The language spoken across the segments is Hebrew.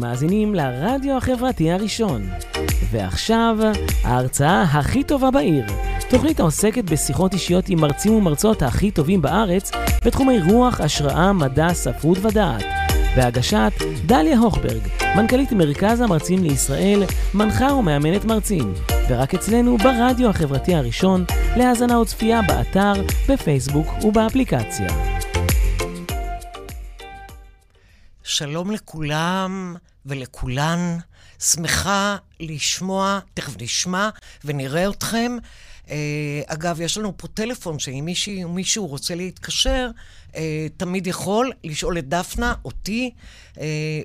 אתם מאזינים לרדיו החברתי הראשון. ועכשיו, ההרצאה הכי טובה בעיר. תוכנית העוסקת בשיחות אישיות עם מרצים ומרצות הכי טובים בארץ בתחומי רוח, השראה, מדע, ספרות ודעת. בהגשת דליה הוכברג, מנכ"לית מרכז המרצים לישראל, מנחה ומאמנת מרצים, ורק אצלנו ברדיו החברתי הראשון, להאזנה וצפייה באתר, בפייסבוק ובאפליקציה. שלום לכולם ולכולן. שמחה לשמוע, תכף נשמע ונראה אתכם. Uh, אגב, יש לנו פה טלפון שאם מישהי מישהו רוצה להתקשר, uh, תמיד יכול לשאול את דפנה, אותי, uh,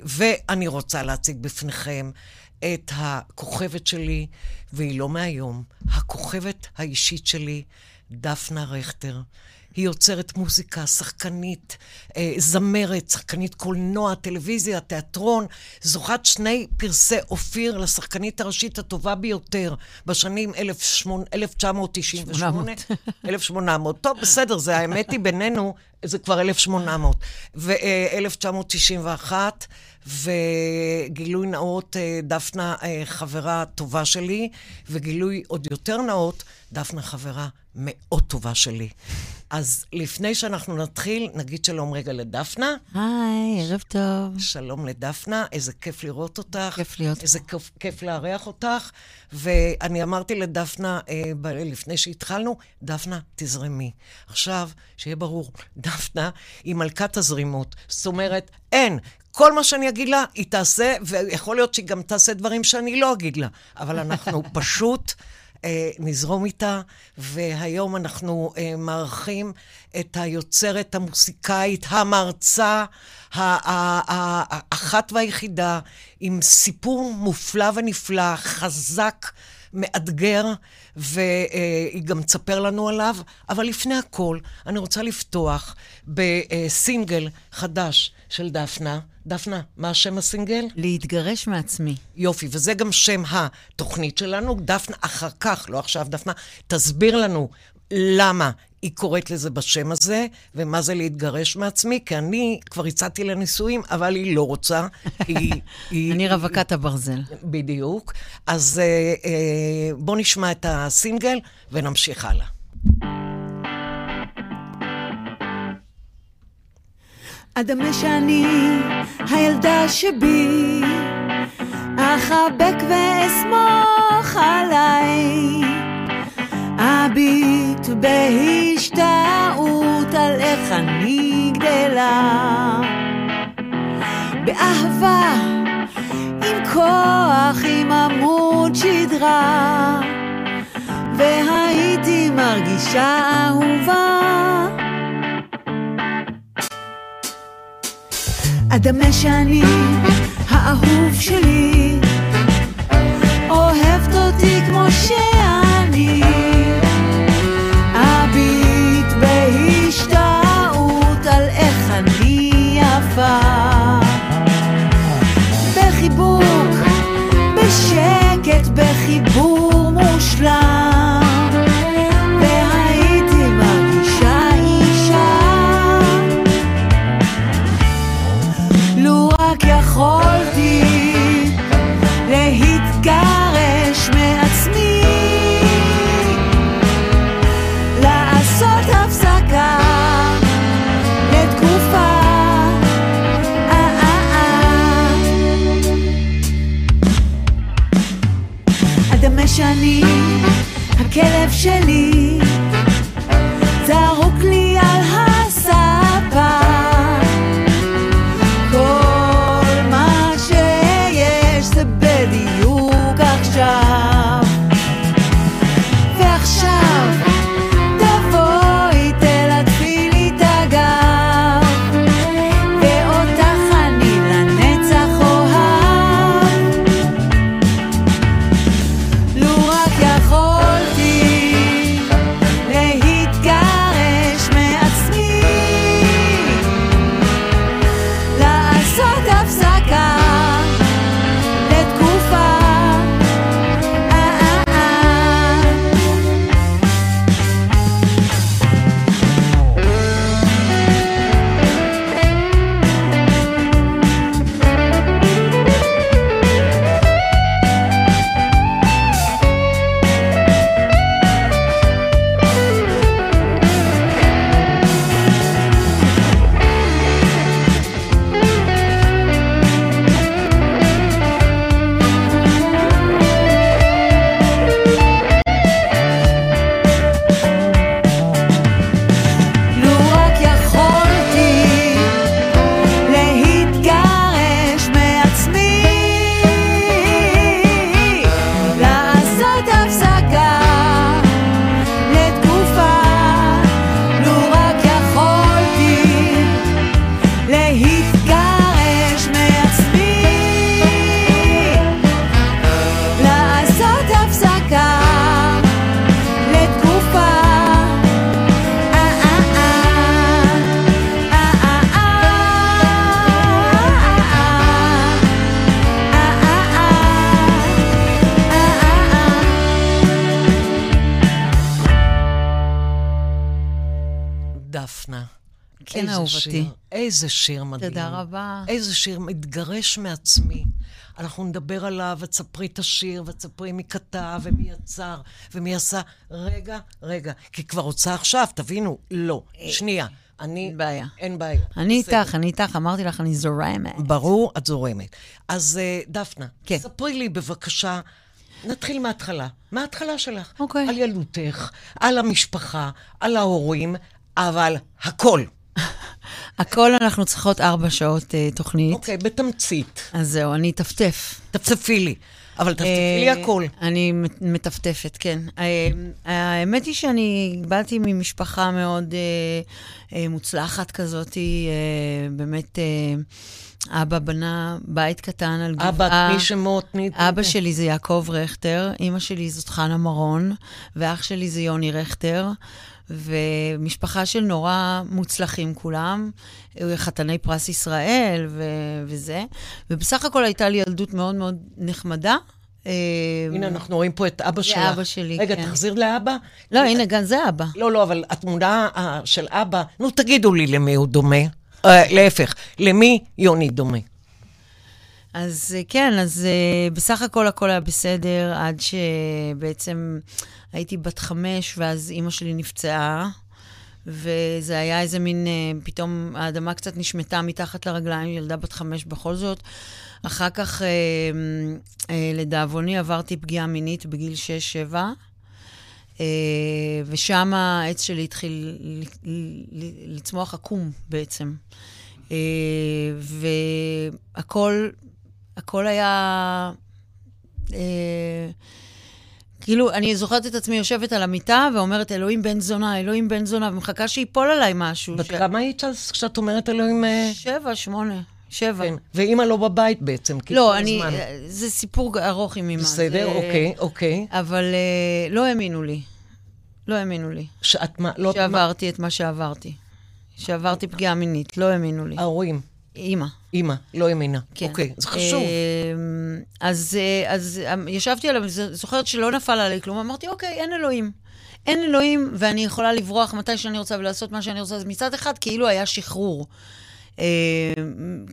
ואני רוצה להציג בפניכם את הכוכבת שלי, והיא לא מהיום, הכוכבת האישית שלי, דפנה רכטר. היא יוצרת מוזיקה, שחקנית, אה, זמרת, שחקנית קולנוע, טלוויזיה, תיאטרון, זוכת שני פרסי אופיר לשחקנית הראשית הטובה ביותר בשנים 1998. 1800. טוב, בסדר, זה האמת היא בינינו, זה כבר 1800. ו-1991, וגילוי נאות, אה, דפנה אה, חברה טובה שלי, וגילוי עוד יותר נאות, דפנה חברה מאוד טובה שלי. אז לפני שאנחנו נתחיל, נגיד שלום רגע לדפנה. היי, ערב טוב. שלום לדפנה, איזה כיף לראות אותך. כיף להיות איזה כיף, כיף לארח אותך. ואני אמרתי לדפנה, אה, ב- לפני שהתחלנו, דפנה, תזרמי. עכשיו, שיהיה ברור, דפנה היא מלכת הזרימות. זאת אומרת, אין. כל מה שאני אגיד לה, היא תעשה, ויכול להיות שהיא גם תעשה דברים שאני לא אגיד לה. אבל אנחנו פשוט... אה, נזרום איתה, והיום אנחנו אה, מארחים את היוצרת, המוסיקאית, המרצה, האחת והיחידה, עם סיפור מופלא ונפלא, חזק, מאתגר, והיא גם תספר לנו עליו. אבל לפני הכל, אני רוצה לפתוח בסינגל חדש של דפנה. דפנה, מה שם הסינגל? להתגרש מעצמי. יופי, וזה גם שם התוכנית שלנו. דפנה, אחר כך, לא עכשיו דפנה, תסביר לנו למה היא קוראת לזה בשם הזה, ומה זה להתגרש מעצמי, כי אני כבר הצעתי לנישואים, אבל היא לא רוצה. היא, היא, אני רווקת הברזל. בדיוק. אז אה, אה, בואו נשמע את הסינגל ונמשיך הלאה. אדמה שאני הילדה שבי, אחבק ואסמוך עליי. אביט בהשתאות על איך אני גדלה. באהבה, עם כוח, עם עמוד שדרה, והייתי מרגישה אהובה. אדמה שאני, האהוב שלי, אוהבת אותי כמו שאני. אני איזה שיר מדהים. תודה רבה. איזה שיר מתגרש מעצמי. אנחנו נדבר עליו, ותספרי את השיר, ותספרי מי כתב, ומי יצר, ומי עשה. רגע, רגע, כי כבר רוצה עכשיו, תבינו, לא. שנייה. אני... אין בעיה. אין בעיה. אני בסדר. איתך, אני איתך, אמרתי לך, אני זורמת. ברור, את זורמת. אז אה, דפנה, כן. ספרי לי בבקשה, נתחיל מההתחלה. מההתחלה שלך. אוקיי. על ילדותך, על המשפחה, על ההורים, אבל הכל. הכל אנחנו צריכות ארבע שעות אה, תוכנית. אוקיי, בתמצית. אז זהו, אני אטפטף. תצפי לי. אבל תפתחי לי אה, הכל. אני מט- מטפטפת, כן. אה, האמת היא שאני באתי ממשפחה מאוד אה, אה, מוצלחת כזאת, אה, באמת, אה, אבא בנה בית קטן על גבעה. אבא, תני שמות, תני... אבא שלי זה יעקב רכטר, אימא שלי זאת חנה מרון, ואח שלי זה יוני רכטר, ומשפחה של נורא מוצלחים כולם, חתני פרס ישראל ו- וזה, ובסך הכל הייתה לי ילדות מאוד מאוד נחמדה. אה, הנה, אנחנו רואים פה את אבא שלך. אבא שלי, רגע, כן. תחזיר לאבא. לא, הנה, גם זה אבא. לא, לא, אבל התמונה אה, של אבא, נו, תגידו לי למי הוא דומה. אה, להפך, למי יוני דומה? אז אה, כן, אז אה, בסך הכל הכל היה בסדר, עד שבעצם הייתי בת חמש, ואז אימא שלי נפצעה. וזה היה איזה מין, פתאום האדמה קצת נשמטה מתחת לרגליים, ילדה בת חמש בכל זאת. אחר כך, אה, אה, לדאבוני, עברתי פגיעה מינית בגיל 6-7, ושם העץ שלי התחיל לצמוח עקום בעצם. אה, והכל הכל היה... אה, כאילו, אני זוכרת את עצמי יושבת על המיטה ואומרת, אלוהים בן זונה, אלוהים בן זונה, ומחכה שיפול עליי משהו. בת ש- כמה היית אז כשאת אומרת אלוהים... אה, שבע, שמונה, שבע. כן. ואימא לא בבית בעצם, כי לא, אני... הזמן. זה סיפור ארוך עם אמא. בסדר, זה- אוקיי, אוקיי. אבל אה, לא האמינו לי. לא האמינו לי. שאת מה, לא... מה- שעברתי את מה שעברתי. שעברתי פגיעה מינית, לא האמינו לי. ההורים, אימא. אימא, לא האמינה. כן. אוקיי, זה חשוב. אמ, אז, אה, אז אמ, ישבתי עליו, זוכרת שלא נפל עליי כלום, אמרתי, אוקיי, אין אלוהים. אין אלוהים, ואני יכולה לברוח מתי שאני רוצה ולעשות מה שאני רוצה. אז מצד אחד, כאילו היה שחרור. אמ,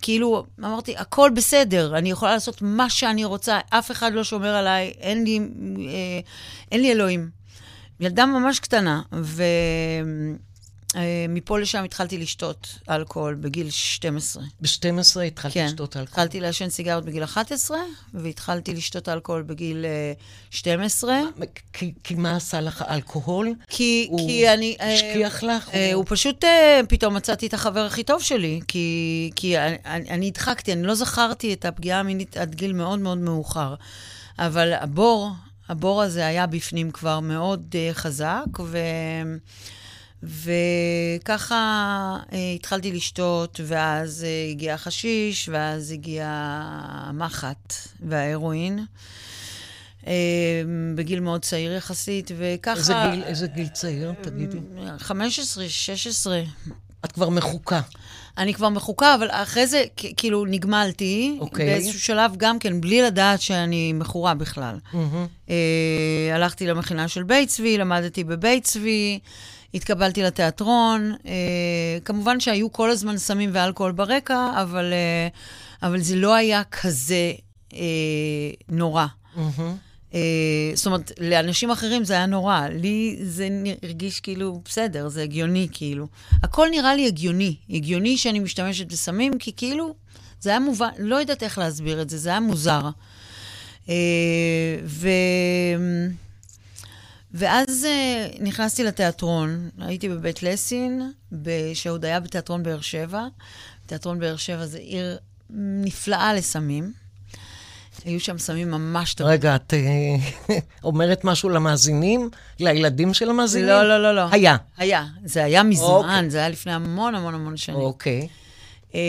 כאילו, אמרתי, הכל בסדר, אני יכולה לעשות מה שאני רוצה, אף אחד לא שומר עליי, אין לי, אה, אין לי אלוהים. ילדה ממש קטנה, ומפה לשם התחלתי לשתות אלכוהול בגיל 12. ב-12 התחלת כן, לשתות אלכוהול. התחלתי לעשן סיגריות בגיל 11, והתחלתי לשתות אלכוהול בגיל אה, 12. כי, כי מה עשה לך אלכוהול? כי, הוא כי אני... אה, השכיח לך? אה, הוא פשוט, אה, פתאום מצאתי את החבר הכי טוב שלי, כי, כי אני, אני אני הדחקתי, אני לא זכרתי את הפגיעה המינית עד גיל מאוד מאוד מאוחר. אבל הבור, הבור הזה היה בפנים כבר מאוד uh, חזק, ו... וככה uh, התחלתי לשתות, ואז uh, הגיע החשיש, ואז הגיע המחט וההרואין. uh, בגיל מאוד צעיר יחסית, וככה... איזה גיל, איזה גיל צעיר, תגידי? 15, 16. את כבר מחוקה. אני כבר מחוקה, אבל אחרי זה, כאילו, נגמלתי. אוקיי. באיזשהו שלב גם כן, בלי לדעת שאני מכורה בכלל. מהמם. אה, הלכתי למכינה של בית צבי, למדתי בבית צבי, התקבלתי לתיאטרון. אה, כמובן שהיו כל הזמן סמים ואלכוהול ברקע, אבל, אה, אבל זה לא היה כזה אה, נורא. אה, זאת אומרת, לאנשים אחרים זה היה נורא. לי זה הרגיש כאילו, בסדר, זה הגיוני, כאילו. הכל נראה לי הגיוני. הגיוני שאני משתמשת בסמים, כי כאילו, זה היה מובן, לא יודעת איך להסביר את זה, זה היה מוזר. אה, ו... ואז אה, נכנסתי לתיאטרון, הייתי בבית לסין, שעוד היה בתיאטרון באר שבע. תיאטרון באר שבע זה עיר נפלאה לסמים. היו שם סמים ממש טובים. רגע, את אה, אומרת משהו למאזינים? לילדים של המאזינים? לא, לא, לא, לא. היה. היה. זה היה מזמן, אוקיי. זה היה לפני המון המון המון שנים. אוקיי. אה,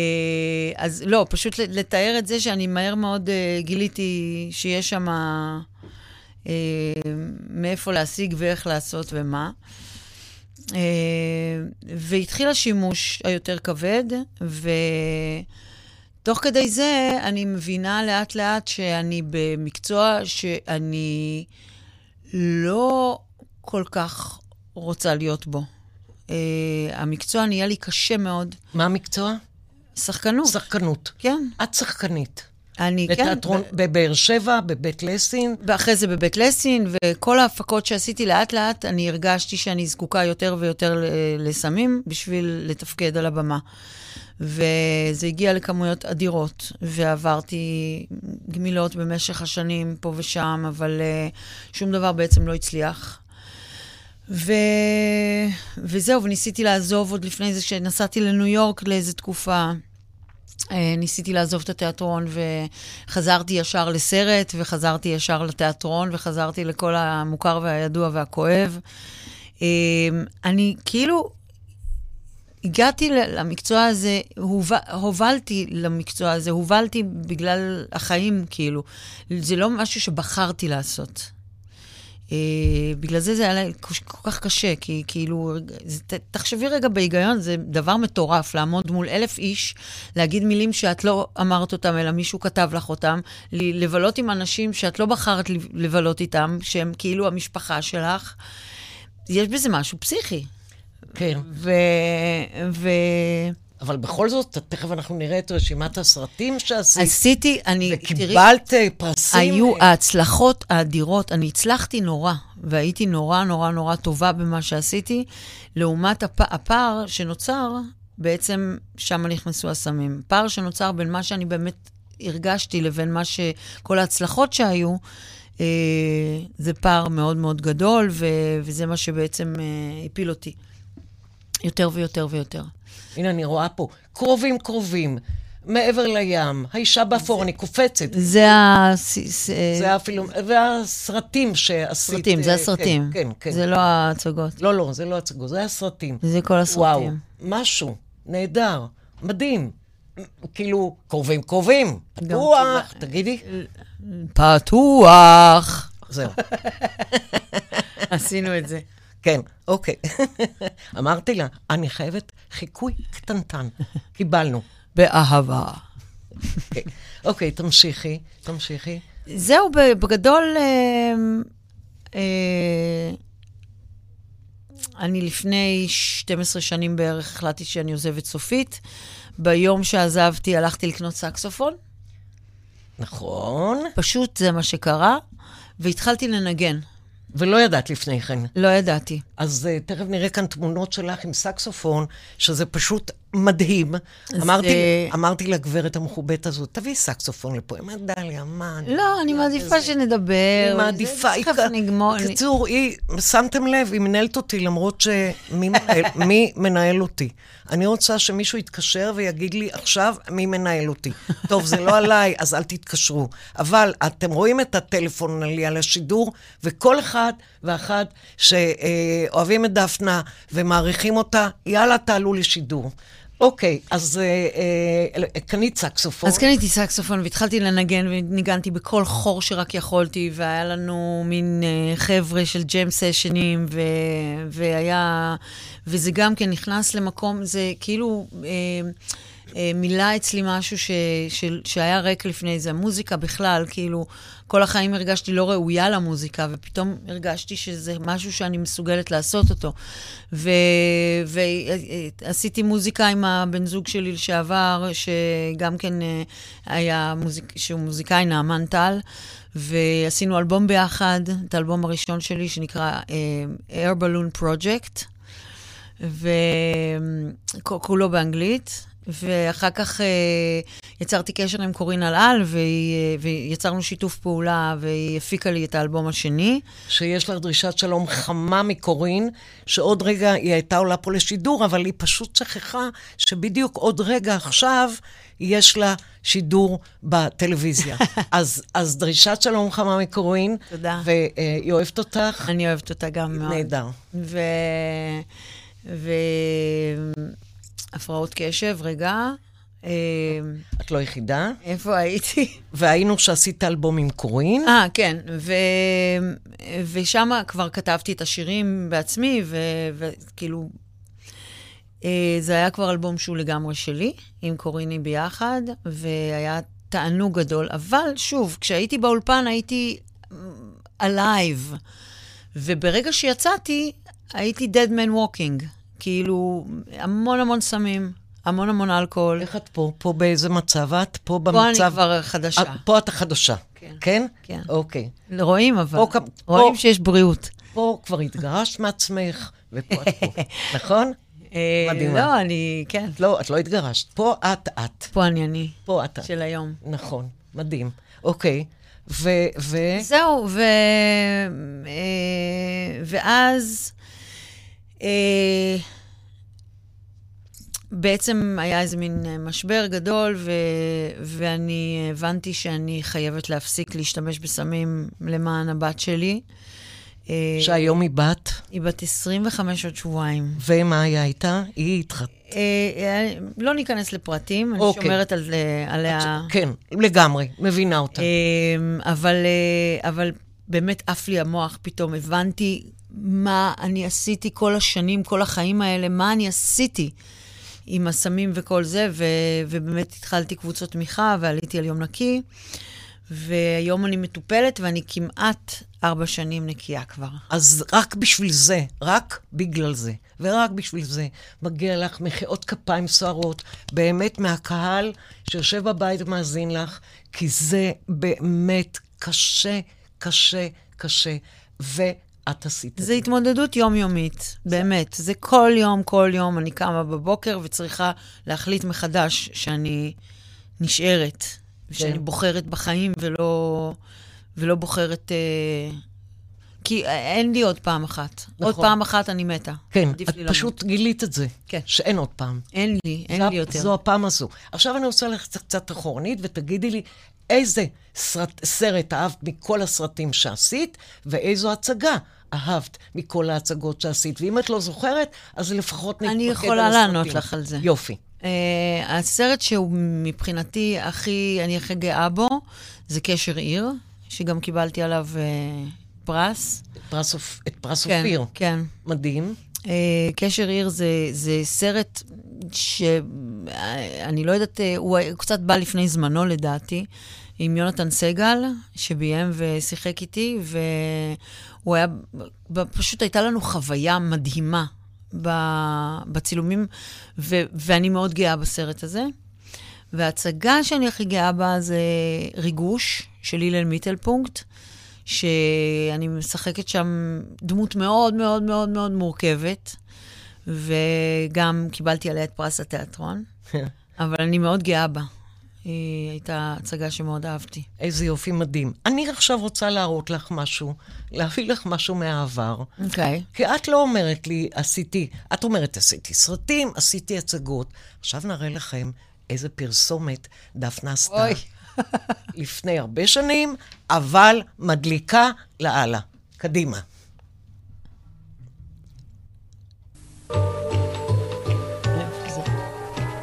אז לא, פשוט לתאר את זה שאני מהר מאוד גיליתי שיש שם אה, מאיפה להשיג ואיך לעשות ומה. אה, והתחיל השימוש היותר כבד, ותוך כדי זה אני מבינה לאט לאט שאני במקצוע שאני לא כל כך רוצה להיות בו. אה, המקצוע נהיה לי קשה מאוד. מה המקצוע? שחקנות. שחקנות. כן. את שחקנית. אני, כן. בתיאטרון, בבאר שבע, בבית לסין. ואחרי זה בבית לסין, וכל ההפקות שעשיתי לאט-לאט, אני הרגשתי שאני זקוקה יותר ויותר לסמים בשביל לתפקד על הבמה. וזה הגיע לכמויות אדירות, ועברתי גמילות במשך השנים פה ושם, אבל uh, שום דבר בעצם לא הצליח. ו... וזהו, וניסיתי לעזוב עוד לפני זה, כשנסעתי לניו יורק לאיזו תקופה. אה, ניסיתי לעזוב את התיאטרון וחזרתי ישר לסרט, וחזרתי ישר לתיאטרון, וחזרתי לכל המוכר והידוע והכואב. אה, אני כאילו הגעתי למקצוע הזה, הוב... הובלתי למקצוע הזה, הובלתי בגלל החיים, כאילו. זה לא משהו שבחרתי לעשות. Uh, בגלל זה זה היה לי כל כך קשה, כי כאילו, זה, ת- תחשבי רגע בהיגיון, זה דבר מטורף, לעמוד מול אלף איש, להגיד מילים שאת לא אמרת אותם, אלא מישהו כתב לך אותם, ל- לבלות עם אנשים שאת לא בחרת לב- לבלות איתם, שהם כאילו המשפחה שלך. יש בזה משהו פסיכי. כן. ו... ו... אבל בכל זאת, תכף אנחנו נראה את רשימת הסרטים שעשית, עשיתי, אני, תראי, וקיבלת אה, פרסים. היו ההצלחות האדירות, אני הצלחתי נורא, והייתי נורא נורא נורא טובה במה שעשיתי, לעומת הפ... הפער שנוצר, בעצם שם נכנסו הסמים. פער שנוצר בין מה שאני באמת הרגשתי לבין מה ש... כל ההצלחות שהיו, אה, זה פער מאוד מאוד גדול, ו... וזה מה שבעצם אה, הפיל אותי. יותר ויותר ויותר. הנה, אני רואה פה, קרובים קרובים, מעבר לים, האישה באפור, אני קופצת. זה ה... זה אפילו, והסרטים שעשית. הסרטים, אה, זה הסרטים. כן, כן, כן. זה לא ההצגות. לא, לא, זה לא הצגות, זה הסרטים. זה כל הסרטים. וואו, משהו, נהדר, מדהים. כאילו, קרובים קרובים. פתוח, תגידי. פתוח. זהו, עשינו את זה. כן, אוקיי. אמרתי לה, אני חייבת חיקוי קטנטן. קיבלנו. באהבה. אוקיי, אוקיי, תמשיכי, תמשיכי. זהו, בגדול, אה, אה, אני לפני 12 שנים בערך החלטתי שאני עוזבת סופית. ביום שעזבתי הלכתי לקנות סקסופון, נכון, פשוט זה מה שקרה, והתחלתי לנגן. ולא ידעת לפני כן. לא ידעתי. אז uh, תכף נראה כאן תמונות שלך עם סקסופון, שזה פשוט מדהים. אמרתי, אמרתי לגברת המכובדת הזאת, תביאי סקסופון לפה. היא אמרת, דליה, מה? לא, אני מעדיפה שנדבר. היא מעדיפה, היא... תכף נגמור. אני- בקיצור, היא, שמתם לב, היא מנהלת אותי, למרות שמי מנהל, מי מנהל אותי. אני רוצה שמישהו יתקשר ויגיד לי, עכשיו, מי מנהל אותי. טוב, זה לא עליי, אז אל תתקשרו. אבל אתם רואים את הטלפון עלי על השידור, וכל אחד ואחת שאוהבים את דפנה ומעריכים אותה, יאללה, תעלו לשידור. אוקיי, אז אה, אה, קנית סקסופון. אז קניתי סקסופון והתחלתי לנגן וניגנתי בכל חור שרק יכולתי, והיה לנו מין uh, חבר'ה של ג'ם סשנים, ו... והיה... וזה גם כן נכנס למקום, זה כאילו... Uh, uh, מילא אצלי משהו ש, ש, שהיה ריק לפני זה, המוזיקה בכלל, כאילו, כל החיים הרגשתי לא ראויה למוזיקה, ופתאום הרגשתי שזה משהו שאני מסוגלת לעשות אותו. ועשיתי מוזיקה עם הבן זוג שלי לשעבר, שגם כן אה, היה, מוזיק, שהוא מוזיקאי, נעמן טל, ועשינו אלבום ביחד, את האלבום הראשון שלי, שנקרא uh, Air Balloon Project, וכולו באנגלית. ואחר כך אה, יצרתי קשר עם קורין אלעל, אה, ויצרנו שיתוף פעולה, והיא הפיקה לי את האלבום השני. שיש לך דרישת שלום חמה מקורין, שעוד רגע היא הייתה עולה פה לשידור, אבל היא פשוט שכחה שבדיוק עוד רגע עכשיו יש לה שידור בטלוויזיה. אז, אז דרישת שלום חמה מקורין. תודה. והיא אוהבת אותך. אני אוהבת אותה גם מאוד. נהדר. ו... ו... הפרעות קשב, רגע. אה, את לא יחידה. איפה הייתי? והיינו שעשית אלבום עם קורין. אה, כן. ו... ושם כבר כתבתי את השירים בעצמי, ו- וכאילו... אה, זה היה כבר אלבום שהוא לגמרי שלי, עם קוריני ביחד, והיה תענוג גדול. אבל שוב, כשהייתי באולפן הייתי alive, וברגע שיצאתי, הייתי dead man walking. כאילו, המון המון סמים, המון המון אלכוהול. איך את פה? פה באיזה מצב את? פה פה אני במצב... כבר חדשה. אה, פה את החדשה. כן. כן? כן. אוקיי. רואים אבל, פה רואים פה- שיש בריאות. פה כבר התגרשת מעצמך, ופה את פה. נכון? אה, מדהימה. לא, אני, כן. לא, את לא התגרשת. פה את את. פה אני אני, פה את את. של היום. נכון. מדהים. אוקיי. ו... ו... זהו, ו... אה, ואז בעצם היה איזה מין אה, משבר גדול, ו... ואני הבנתי שאני חייבת להפסיק להשתמש בסמים למען הבת שלי. אה, שהיום היא בת, היא בת 25 עוד שבועיים. ומה היה איתה? היא התחת... אה, אה, לא ניכנס לפרטים, אני אוקיי. שומרת על, אה, עליה. כן, לגמרי, מבינה אותה. אבל, אה, אבל באמת עף לי המוח פתאום. הבנתי מה אני עשיתי כל השנים, כל החיים האלה, מה אני עשיתי עם הסמים וכל זה, ו, ובאמת התחלתי קבוצות תמיכה ועליתי על יום נקי, והיום אני מטופלת ואני כמעט ארבע שנים נקייה כבר. אז רק בשביל זה, רק בגלל זה, ורק בשביל זה, מגיע לך מחיאות כפיים סוערות, באמת מהקהל שיושב בבית ומאזין לך, כי זה באמת קשה, קשה, קשה, ואת עשית את זה התמודדות יומיומית, באמת. זה כל יום, כל יום אני קמה בבוקר וצריכה להחליט מחדש שאני נשארת, שאני בוחרת בחיים ולא, ולא בוחרת... אה, כי אין לי עוד פעם אחת. עוד נכון. פעם אחת אני מתה. כן, את למות. פשוט גילית את זה, כן. שאין עוד פעם. אין לי, אין זו- לי יותר. זו הפעם הזו. עכשיו אני רוצה ללכת קצת אחורנית, ותגידי לי איזה סרט, סרט אהבת מכל הסרטים שעשית, ואיזו הצגה אהבת מכל ההצגות שעשית. ואם את לא זוכרת, אז לפחות נתמקד על אני הסרטים. יכולה לענות לך על זה. יופי. Uh, הסרט שהוא מבחינתי הכי, אני הכי גאה בו, זה קשר עיר, שגם קיבלתי עליו uh, פרס. פרס, אופ- את פרס כן, אופיר. כן. מדהים. Uh, קשר עיר זה, זה סרט שאני לא יודעת, uh, הוא קצת בא לפני זמנו לדעתי, עם יונתן סגל, שביים ושיחק איתי, והוא היה, פשוט הייתה לנו חוויה מדהימה בצילומים, ו, ואני מאוד גאה בסרט הזה. וההצגה שאני הכי גאה בה זה ריגוש של הלל מיטלפונקט, שאני משחקת שם דמות מאוד מאוד מאוד מאוד מורכבת, וגם קיבלתי עליה את פרס התיאטרון, אבל אני מאוד גאה בה. היא הייתה הצגה שמאוד אהבתי. איזה יופי מדהים. אני עכשיו רוצה להראות לך משהו, להביא לך משהו מהעבר. אוקיי. כי את לא אומרת לי, עשיתי, את אומרת, עשיתי סרטים, עשיתי הצגות. עכשיו נראה לכם איזה פרסומת דפנה עשתה. אוי. לפני הרבה שנים, אבל מדליקה לאללה. קדימה.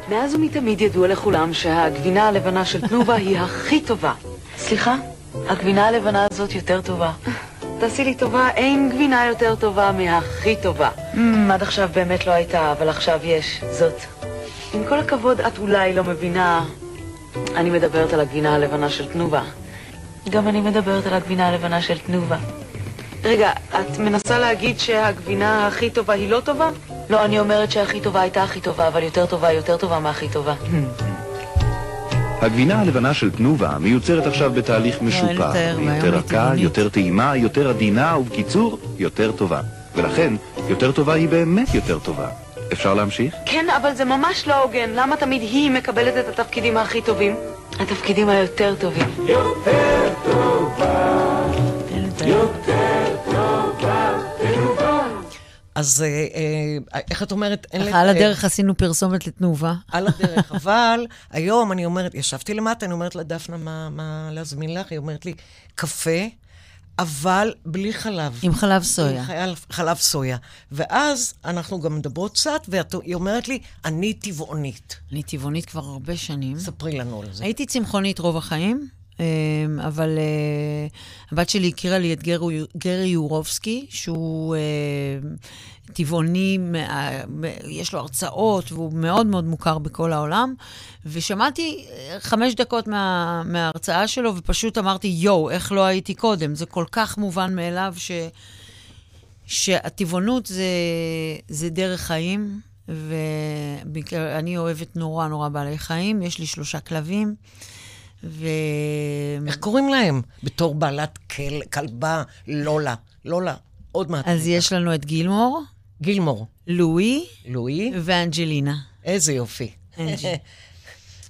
מאז ומתמיד ידוע לכולם שהגבינה הלבנה של תנובה היא הכי טובה. סליחה? הגבינה הלבנה הזאת יותר טובה. תעשי לי טובה, אין גבינה יותר טובה מהכי טובה. Mm, עד עכשיו באמת לא הייתה, אבל עכשיו יש. זאת. עם כל הכבוד, את אולי לא מבינה. אני מדברת על הגבינה הלבנה של תנובה. גם אני מדברת על הגבינה הלבנה של תנובה. רגע, את מנסה להגיד שהגבינה הכי טובה היא לא טובה? לא, אני אומרת שהכי טובה הייתה הכי טובה, אבל יותר טובה היא יותר טובה מהכי טובה. הגבינה הלבנה של תנובה מיוצרת עכשיו בתהליך היא והיום יותר רכה. יותר טעימה, יותר עדינה, ובקיצור, יותר טובה. ולכן, יותר טובה היא באמת יותר טובה. אפשר להמשיך? כן, אבל זה ממש לא הוגן. למה תמיד היא מקבלת את התפקידים הכי טובים? התפקידים היותר טובים. אין לתאר. אז אה, אה, איך את אומרת? ככה על. הדרך עשינו פרסומת לתנובה. על הדרך, אבל היום אני אומרת, ישבתי למטה, אני אומרת לדפנה מה להזמין לך, היא אומרת לי, קפה, אבל בלי חלב. עם חלב סויה. חלב, חלב סויה. ואז אנחנו גם מדברות קצת, והיא אומרת לי, אני טבעונית. אני טבעונית כבר הרבה שנים. ספרי לנו על זה. הייתי צמחונית רוב החיים, אמ, אבל אה, הבת שלי הכירה לי את גרי, גרי יורובסקי, שהוא אה, טבעוני, יש לו הרצאות, והוא מאוד מאוד מוכר בכל העולם. ושמעתי אה, חמש דקות מה, מההרצאה שלו, ופשוט אמרתי, יואו, איך לא הייתי קודם? זה כל כך מובן מאליו ש... שהטבעונות זה, זה דרך חיים, ואני אוהבת נורא נורא בעלי חיים. יש לי שלושה כלבים, ו... איך קוראים להם? בתור בעלת כל, כלבה, לולה. לולה, עוד מעט. אז יש לנו את גילמור, גילמור, לואי לואי, ואנג'לינה. איזה יופי.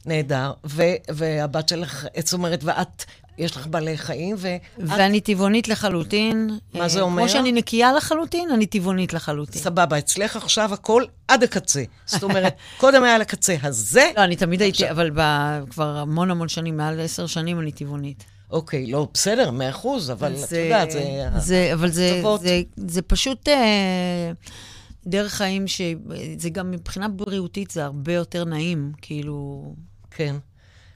נהדר. ו- והבת שלך, זאת אומרת, ואת, יש לך בעלי חיים, ואת ואני טבעונית לחלוטין. מה זה אה, אומר? כמו שאני נקייה לחלוטין, אני טבעונית לחלוטין. סבבה, אצלך עכשיו הכל עד הקצה. זאת אומרת, קודם היה לקצה הזה, לא, אני תמיד הייתי, אבל ב- כבר המון המון שנים, מעל עשר שנים אני טבעונית. אוקיי, לא, בסדר, מאה אחוז, אבל את יודעת, זה... זה... אבל זה. זה, זה פשוט אה, דרך חיים שזה גם מבחינה בריאותית זה הרבה יותר נעים, כאילו... כן.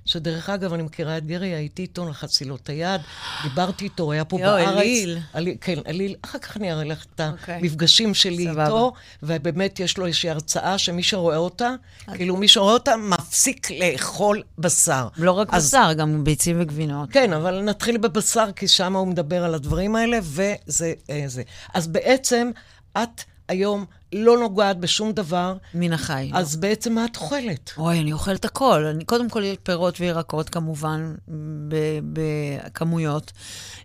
שדרך אגב, אני מכירה את גרי, הייתי איתו, לחצתי לו את היד, דיברתי איתו, היה פה יואו, בארץ. אליל. אליל. כן, אליל. אחר כך אני אראה לך את אוקיי. המפגשים שלי סבבה. איתו, ובאמת יש לו איזושהי הרצאה שמי שרואה אותה, כאילו מי שרואה אותה מפסיק לאכול בשר. לא רק אז- בשר, גם ביצים וגבינות. כן, אבל נתחיל בבשר, כי שם הוא מדבר על הדברים האלה, וזה אה, זה. אז בעצם, את היום לא נוגעת בשום דבר, מן החי. אז בעצם מה את אוכלת? אוי, אני אוכלת הכל. אני, קודם כל, פירות וירקות, כמובן, בכמויות.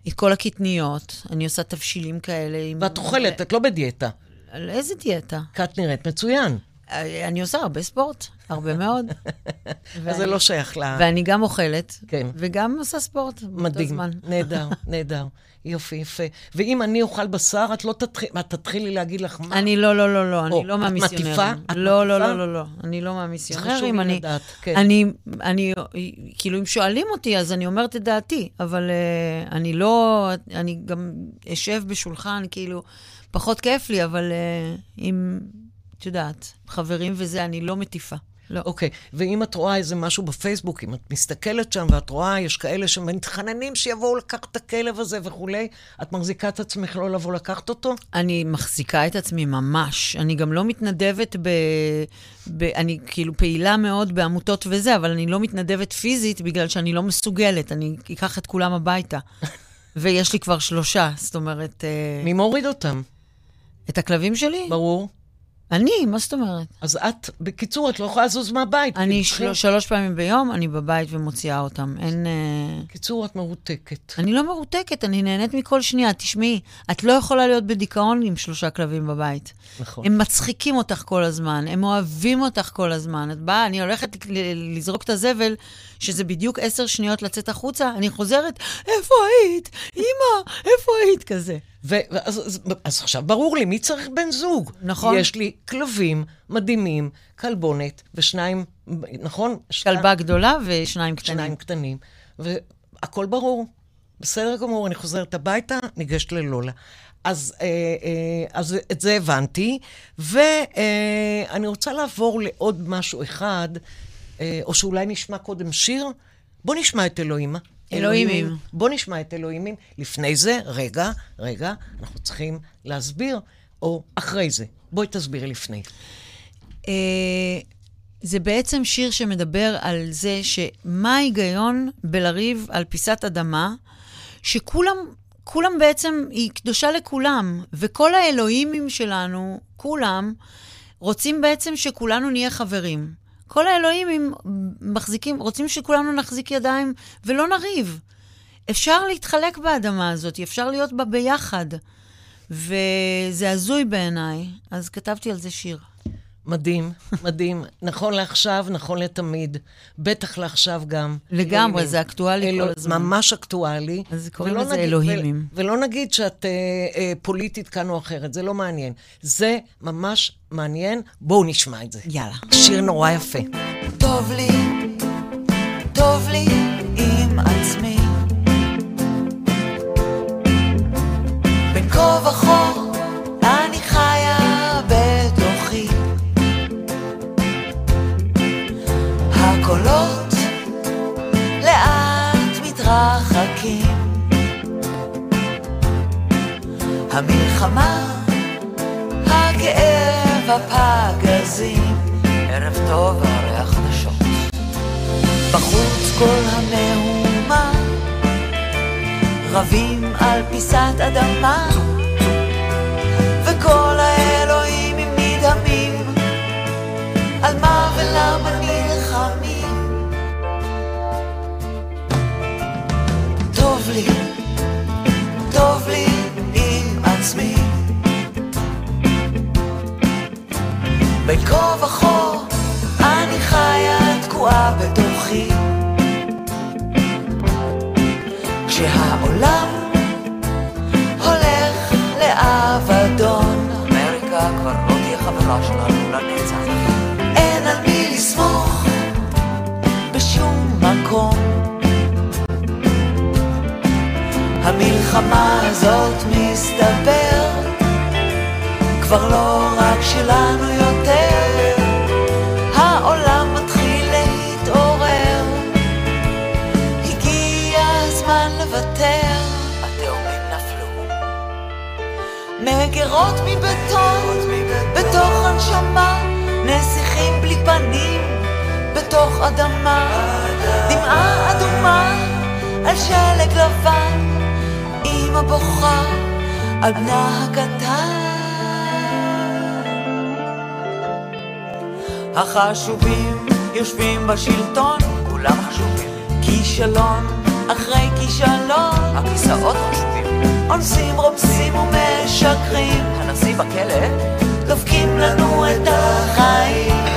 את כל הקטניות. אני עושה תבשילים כאלה. עם- ואת אוכלת, את לא בדיאטה. על איזה דיאטה? כי את נראית מצוין. אה, אני עושה הרבה ספורט, הרבה מאוד. אז זה לא שייך ל... ואני גם אוכלת, כן. וגם עושה ספורט מדהים. נהדר, נהדר. יופי, יפה. ואם אני אוכל בשר, את לא תתחיל, את תתחילי להגיד לך מה? אני לא, לא, לא, לא, אני לא את מהמיסיונרים. מטיפה? את לא, לא, מטיפה? לא, לא, לא, אני לא מהמיסיונרים. חשוב לי לדעת, כן. אני, אני, כאילו, אם שואלים אותי, אז אני אומרת את דעתי, אבל uh, אני לא, אני גם אשב בשולחן, כאילו, פחות כיף לי, אבל uh, אם, את יודעת, חברים וזה, אני לא מטיפה. לא. אוקיי, ואם את רואה איזה משהו בפייסבוק, אם את מסתכלת שם ואת רואה, יש כאלה שמתחננים שיבואו לקחת את הכלב הזה וכולי, את מחזיקה את עצמך לא לבוא לקחת אותו? אני מחזיקה את עצמי ממש. אני גם לא מתנדבת ב... ב... אני כאילו פעילה מאוד בעמותות וזה, אבל אני לא מתנדבת פיזית בגלל שאני לא מסוגלת. אני אקח את כולם הביתה. ויש לי כבר שלושה, זאת אומרת, אה, מי מוריד אותם? את הכלבים שלי? ברור. אני, מה זאת אומרת? אז את, בקיצור, את לא יכולה לזוז מהבית. אני של... שלוש פעמים ביום, אני בבית ומוציאה אותם. אין... אה, בקיצור, את מרותקת. אני לא מרותקת, אני נהנית מכל שנייה. תשמעי, את לא יכולה להיות בדיכאון עם שלושה כלבים בבית. נכון. הם מצחיקים אותך כל הזמן, הם אוהבים אותך כל הזמן. את באה, אני הולכת לזרוק את הזבל, שזה בדיוק עשר שניות לצאת החוצה, אני חוזרת, איפה היית? אמא, איפה היית? כזה. ואז, אז, אז עכשיו ברור לי, מי צריך בן זוג? נכון. יש לי כלבים מדהימים, כלבונת ושניים, נכון? שני- כלבה גדולה ושניים קטנים. שניים קטנים, והכל ברור. בסדר גמור, אני חוזרת הביתה, ניגשת ללולה. אז, אה, אה, אז את זה הבנתי, ואני רוצה לעבור לעוד משהו אחד, אה, או שאולי נשמע קודם שיר. בוא נשמע את אלוהימה. אלוהימים. בוא נשמע את אלוהימים. לפני זה, רגע, רגע, אנחנו צריכים להסביר, או אחרי זה. בואי תסבירי לפני. אה, זה בעצם שיר שמדבר על זה שמה ההיגיון בלריב על פיסת אדמה, שכולם, כולם בעצם, היא קדושה לכולם, וכל האלוהימים שלנו, כולם, רוצים בעצם שכולנו נהיה חברים. כל האלוהימים מחזיקים, רוצים שכולנו נחזיק ידיים ולא נריב. אפשר להתחלק באדמה הזאת, אפשר להיות בה ביחד. וזה הזוי בעיניי, אז כתבתי על זה שיר. מדהים, מדהים. נכון לעכשיו, נכון לתמיד. בטח לעכשיו גם. לגמרי. זה אקטואלי כל הזמן. ממש אקטואלי. אז קוראים לזה נגיד- אלוהימים. ו- ולא נגיד שאת אה, אה, פוליטית כאן או אחרת, זה לא מעניין. זה ממש מעניין. בואו נשמע את זה. יאללה. שיר נורא יפה. טוב לי, טוב לי עם עצמי. המלחמה, הכאב, הפגזים, ערב טוב, הריח נשות. בחוץ כל המהומה, רבים על פיסת אדמה, וכל האלוהים הם נדהמים, על מה ולמה נלחמים. טוב לי ילחץ מי בין כה וכה אני חיה תקועה בתוכי. כשהעולם הולך לאבדון אמריקה כבר לא תהיה חברה שלנו לנצח. המלחמה הזאת מסתבר כבר לא רק שלנו יותר. העולם מתחיל להתעורר הגיע הזמן לוותר. התאומים נפלו. מגירות מבטון בתוך הנשמה נסיכים בלי פנים בתוך אדמה. דמעה אדומה על שלג לבן אמא בוכה על בנה הקטן החשובים יושבים בשלטון, כולם חשובים. כישלון אחרי כישלון, הכיסאות חשובים. אונסים, רומסים ומשקרים, הנשיא בכלא, דופקים לנו את החיים.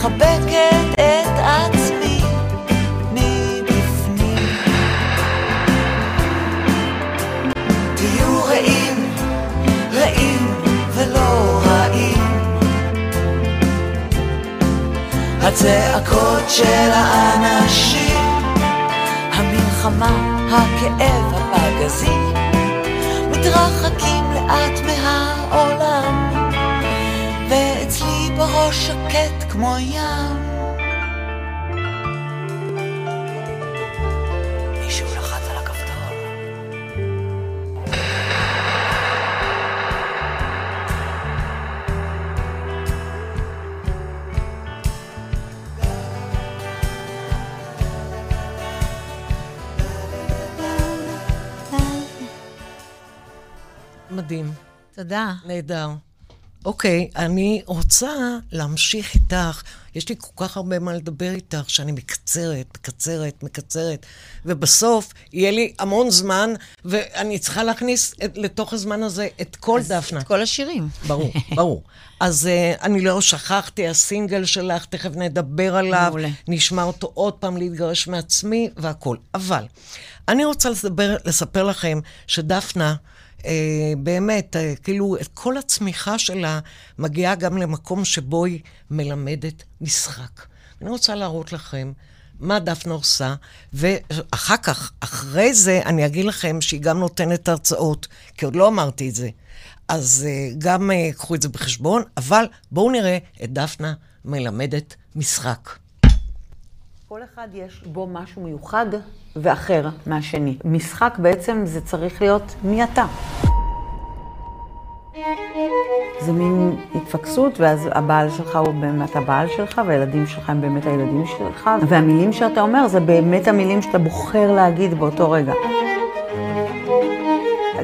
מחבקת את עצמי מבפנים. תהיו רעים, רעים ולא רעים. הצעקות של האנשים, המלחמה, הכאב, הפגזים, מתרחקים לאט מהעולם. שקט כמו ים. מישהו לחץ על הכפתור. מדהים, תודה. נהדר. אוקיי, אני רוצה להמשיך איתך. יש לי כל כך הרבה מה לדבר איתך, שאני מקצרת, מקצרת, מקצרת, ובסוף יהיה לי המון זמן, ואני צריכה להכניס את, לתוך הזמן הזה את כל דפנה. את כל השירים. ברור, ברור. אז uh, אני לא שכחתי, הסינגל שלך, תכף נדבר עליו. מעולה. נשמע אותו עוד פעם, להתגרש מעצמי והכול. אבל אני רוצה לספר, לספר לכם שדפנה, באמת, אה, כאילו, כל הצמיחה שלה מגיעה גם למקום שבו היא מלמדת משחק. אני רוצה להראות לכם מה דפנה עושה, ואחר כך, אחרי זה, אני אגיד לכם שהיא גם נותנת הרצאות, כי עוד לא אמרתי את זה. אז uh, גם uh, קחו את זה בחשבון, אבל בואו נראה את דפנה מלמדת משחק. כל אחד יש בו משהו מיוחד ואחר מהשני. משחק בעצם זה צריך להיות מי אתה. זה מין התפקסות, ואז הבעל שלך הוא באמת הבעל שלך, והילדים שלך הם באמת הילדים שלך, והמילים שאתה אומר זה באמת המילים שאתה בוחר להגיד באותו רגע.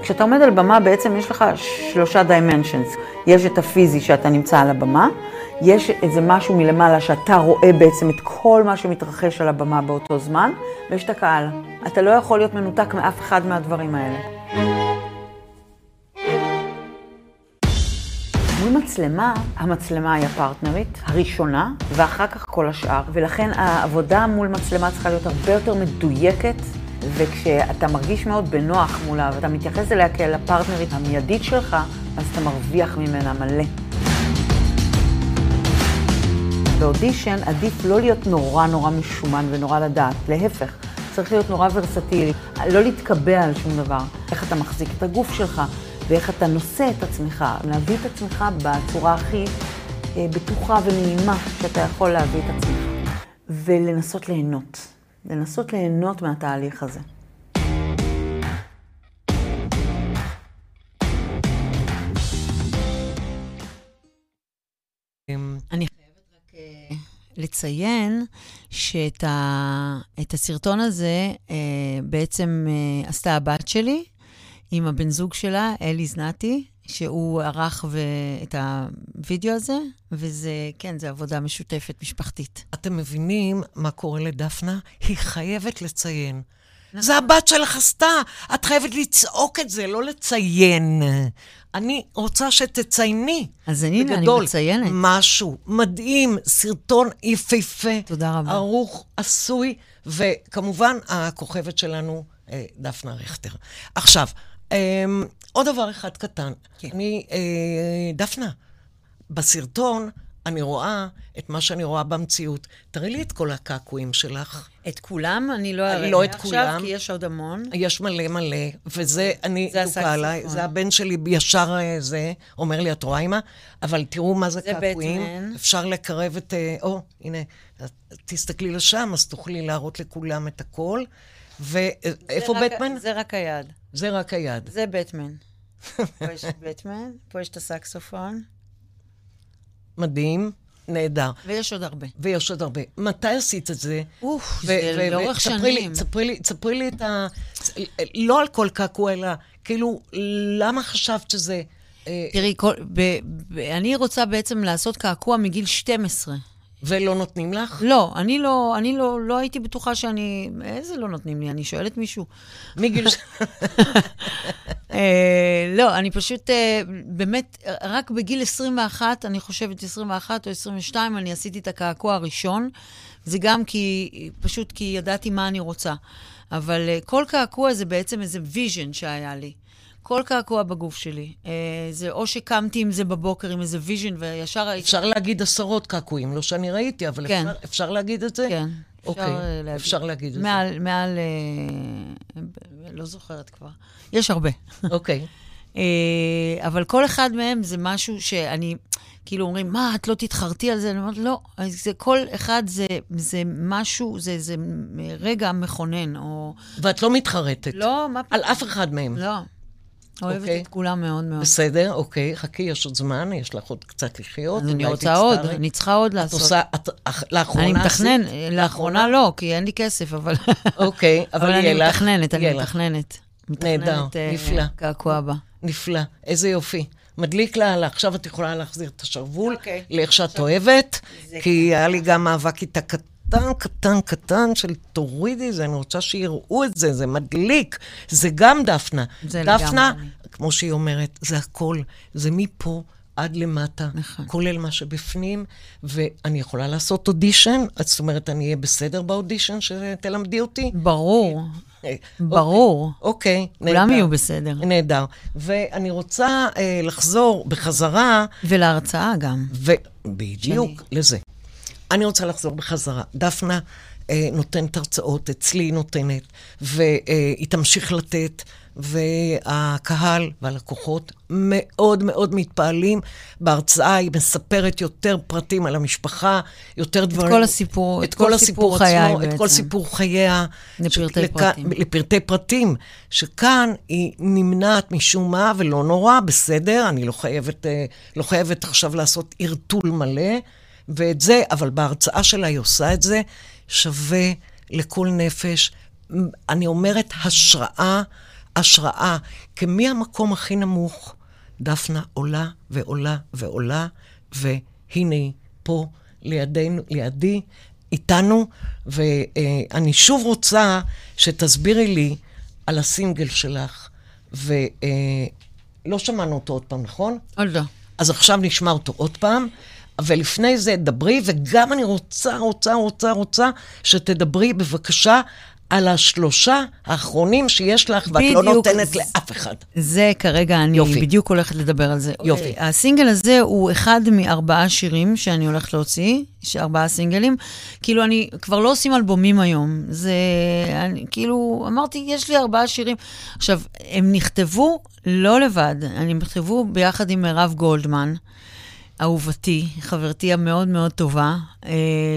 כשאתה עומד על במה בעצם יש לך שלושה דיימנשנס. יש את הפיזי שאתה נמצא על הבמה, יש איזה משהו מלמעלה שאתה רואה בעצם את כל מה שמתרחש על הבמה באותו זמן, ויש את הקהל. אתה לא יכול להיות מנותק מאף אחד מהדברים האלה. מול מצלמה, המצלמה היא הפרטנרית הראשונה, ואחר כך כל השאר, ולכן העבודה מול מצלמה צריכה להיות הרבה יותר מדויקת, וכשאתה מרגיש מאוד בנוח מולה, ואתה מתייחס אליה כאל הפרטנרית המיידית שלך, אז אתה מרוויח ממנה מלא. באודישן עדיף לא להיות נורא נורא משומן ונורא לדעת, להפך, צריך להיות נורא ורסטילי, לא להתקבע על שום דבר. איך אתה מחזיק את הגוף שלך, ואיך אתה נושא את עצמך, להביא את עצמך בצורה הכי אה, בטוחה ונעימה שאתה יכול להביא את עצמך. ולנסות ליהנות, לנסות ליהנות מהתהליך הזה. אני רק אה, לציין שאת ה, הסרטון הזה אה, בעצם אה, עשתה הבת שלי עם הבן זוג שלה, אלי זנתי, שהוא ערך ו... את הווידאו הזה, וזה, כן, זו עבודה משותפת, משפחתית. אתם מבינים מה קורה לדפנה? היא חייבת לציין. זה הבת שלך עשתה, את חייבת לצעוק את זה, לא לציין. אני רוצה שתצייני. אז הנה, אני מציינת. משהו מדהים, סרטון יפהפה. תודה רבה. ערוך, עשוי, וכמובן, הכוכבת שלנו, אה, דפנה רכטר. עכשיו, אה, עוד דבר אחד קטן. כן. אני, אה, דפנה, בסרטון אני רואה את מה שאני רואה במציאות. תראי לי את כל הקעקועים שלך. את כולם אני לא אראה לא את עכשיו, כולם. כי יש עוד המון. יש מלא מלא, וזה, אני, זה דוקה עליי, הסקסופון. זה הבן שלי ישר אה, זה, אומר לי, את רואה אמא? אבל תראו מה זה זה קעקועים. בטמן. אפשר לקרב את, אה, או, הנה, תסתכלי לשם, אז תוכלי להראות לכולם את הכל. ואיפה בטמן? זה רק היד. זה רק היד. זה בטמן. פה יש בטמן, פה יש את הסקסופון, מדהים, נהדר. ויש עוד הרבה. ויש עוד הרבה. מתי עשית את זה? אוף, זה לאורך שנים. תספרי לי, תספרי לי את ה... לא על כל קעקוע, אלא כאילו, למה חשבת שזה... אה, תראי, כל, ב, ב, אני רוצה בעצם לעשות קעקוע מגיל 12. ולא נותנים לך? לא, אני לא, אני לא, לא הייתי בטוחה שאני... איזה לא נותנים לי? אני שואלת מישהו. מגיל... אה, לא, אני פשוט, אה, באמת, רק בגיל 21, אני חושבת 21 או 22, אני עשיתי את הקעקוע הראשון. זה גם כי, פשוט כי ידעתי מה אני רוצה. אבל אה, כל קעקוע זה בעצם איזה vision שהיה לי. כל קעקוע בגוף שלי. אה, זה או שקמתי עם זה בבוקר, עם איזה vision, וישר. אפשר להגיד עשרות קעקועים, לא שאני ראיתי, אבל כן. אפשר, אפשר להגיד את זה? כן. אוקיי, אפשר, אה, להגיד. אפשר להגיד את זה. מעל, אה, לא זוכרת כבר. יש הרבה. אוקיי. אה, אבל כל אחד מהם זה משהו שאני, כאילו אומרים, מה, את לא תתחרטי על זה? אני אומרת, לא, זה, כל אחד זה, זה משהו, זה, זה רגע מכונן, או... ואת לא מתחרטת. לא, מה על אף אחד מהם. לא. אוהבת אוקיי. את כולם מאוד מאוד. בסדר, אוקיי, חכי, יש עוד זמן, יש לך עוד קצת לחיות. אז אני אולי רוצה עוד. אני צריכה עוד את לעשות. עושה, את, אח- לאחרונה אני מתכנן? לאחרונה לא, כי אין לי כסף, אבל... אוקיי, אבל אבל אני יהיה לך. מתכננת, אני יהיה לך. מתכננת. נהדר, מתכננת, אה, נפלא. קעקוע הבא. נפלא, איזה יופי. מדליק לה, עכשיו את יכולה להחזיר את השרוול, אוקיי. לאיך שאת אוהבת, כי היה לי גם מאבק איתה קטן, קטן, קטן של תורידי זה, אני רוצה שיראו את זה, זה מדליק. זה גם דפנה. זה דפנה, לגמרי. כמו שהיא אומרת, זה הכל, זה מפה עד למטה, נכון. כולל מה שבפנים, ואני יכולה לעשות אודישן, זאת אומרת, אני אהיה בסדר באודישן שתלמדי אותי? ברור, אה, ברור. אוקיי, כולם נהדר. יהיו בסדר. נהדר. ואני רוצה אה, לחזור בחזרה, ולהרצאה גם. ובדיוק לזה. אני רוצה לחזור בחזרה. דפנה אה, נותנת הרצאות, אצלי היא נותנת, והיא תמשיך לתת, והקהל והלקוחות מאוד מאוד מתפעלים. בהרצאה היא מספרת יותר פרטים על המשפחה, יותר דברים. כל הסיפור- את את כל כל סיפור הסיפור חיי עצמו, את כל בעצם. סיפור חייה. לפרטי לכאן- פרטים. לפרטי פרטים, שכאן היא נמנעת משום מה, ולא נורא, בסדר, אני לא חייבת, אה, לא חייבת עכשיו לעשות ערטול מלא, ואת זה, אבל בהרצאה שלה היא עושה את זה, שווה לכל נפש. אני אומרת השראה, השראה, כי מהמקום הכי נמוך, דפנה עולה ועולה ועולה, והנה היא פה לידינו, לידי, איתנו, ואני שוב רוצה שתסבירי לי על הסינגל שלך, ולא שמענו אותו עוד פעם, נכון? עוד לא. אז עכשיו נשמע אותו עוד פעם, ולפני זה דברי, וגם אני רוצה, רוצה, רוצה, רוצה שתדברי בבקשה על השלושה האחרונים שיש לך, ואת לא. נותנת זה- לאף אחד. זה כרגע, אני יופי. בדיוק הולכת לדבר על זה. יופי. אה, הסינגל הזה הוא אחד מארבעה שירים שאני הולכת להוציא, ארבעה סינגלים. כאילו, אני, כבר לא עושים אלבומים היום. זה, אני, כאילו, אמרתי, יש לי ארבעה שירים. עכשיו, הם נכתבו לא לבד, הם נכתבו ביחד עם מירב גולדמן. אהובתי, חברתי המאוד מאוד טובה, אה,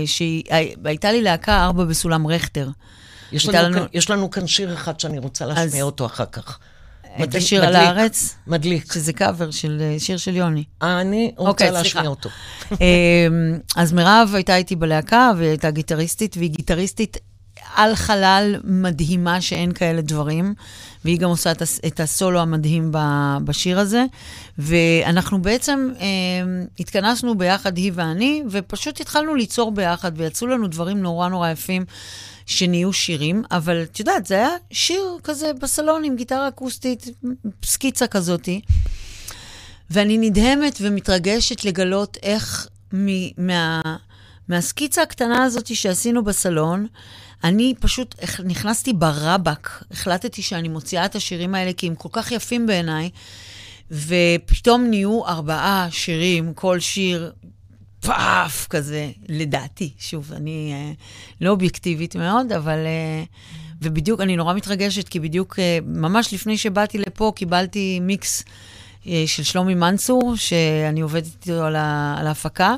שהייתה לי להקה ארבע בסולם רכטר. יש לנו, לנו- כאן, יש לנו כאן שיר אחד שאני רוצה להשמיע אותו אחר כך. את השיר על הארץ, מדליק. שזה קאבר של אה, שיר של יוני. אני רוצה אוקיי, להשמיע. אותו. אמ, אז מירב הייתה איתי בלהקה, והיא הייתה גיטריסטית, והיא גיטריסטית על חלל מדהימה שאין כאלה דברים, והיא גם עושה את, הס- את הסולו המדהים בשיר הזה. ואנחנו בעצם אה, התכנסנו ביחד, היא ואני, ופשוט התחלנו ליצור ביחד, ויצאו לנו דברים נורא נורא יפים. שנהיו שירים, אבל את יודעת, זה היה שיר כזה בסלון עם גיטרה אקוסטית, סקיצה כזאתי. ואני נדהמת ומתרגשת לגלות איך מ- מה, מהסקיצה הקטנה הזאת שעשינו בסלון, אני פשוט נכנסתי ברבק, החלטתי שאני מוציאה את השירים האלה כי הם כל כך יפים בעיניי, ופתאום נהיו ארבעה שירים, כל שיר פאף כזה, לדעתי. שוב, אני אה, לא אובייקטיבית מאוד, אבל... אה, ובדיוק, אני נורא מתרגשת, כי בדיוק אה, ממש לפני שבאתי לפה קיבלתי מיקס אה, של שלומי מנצור, שאני עובדת איתו על, ה, על ההפקה. אה,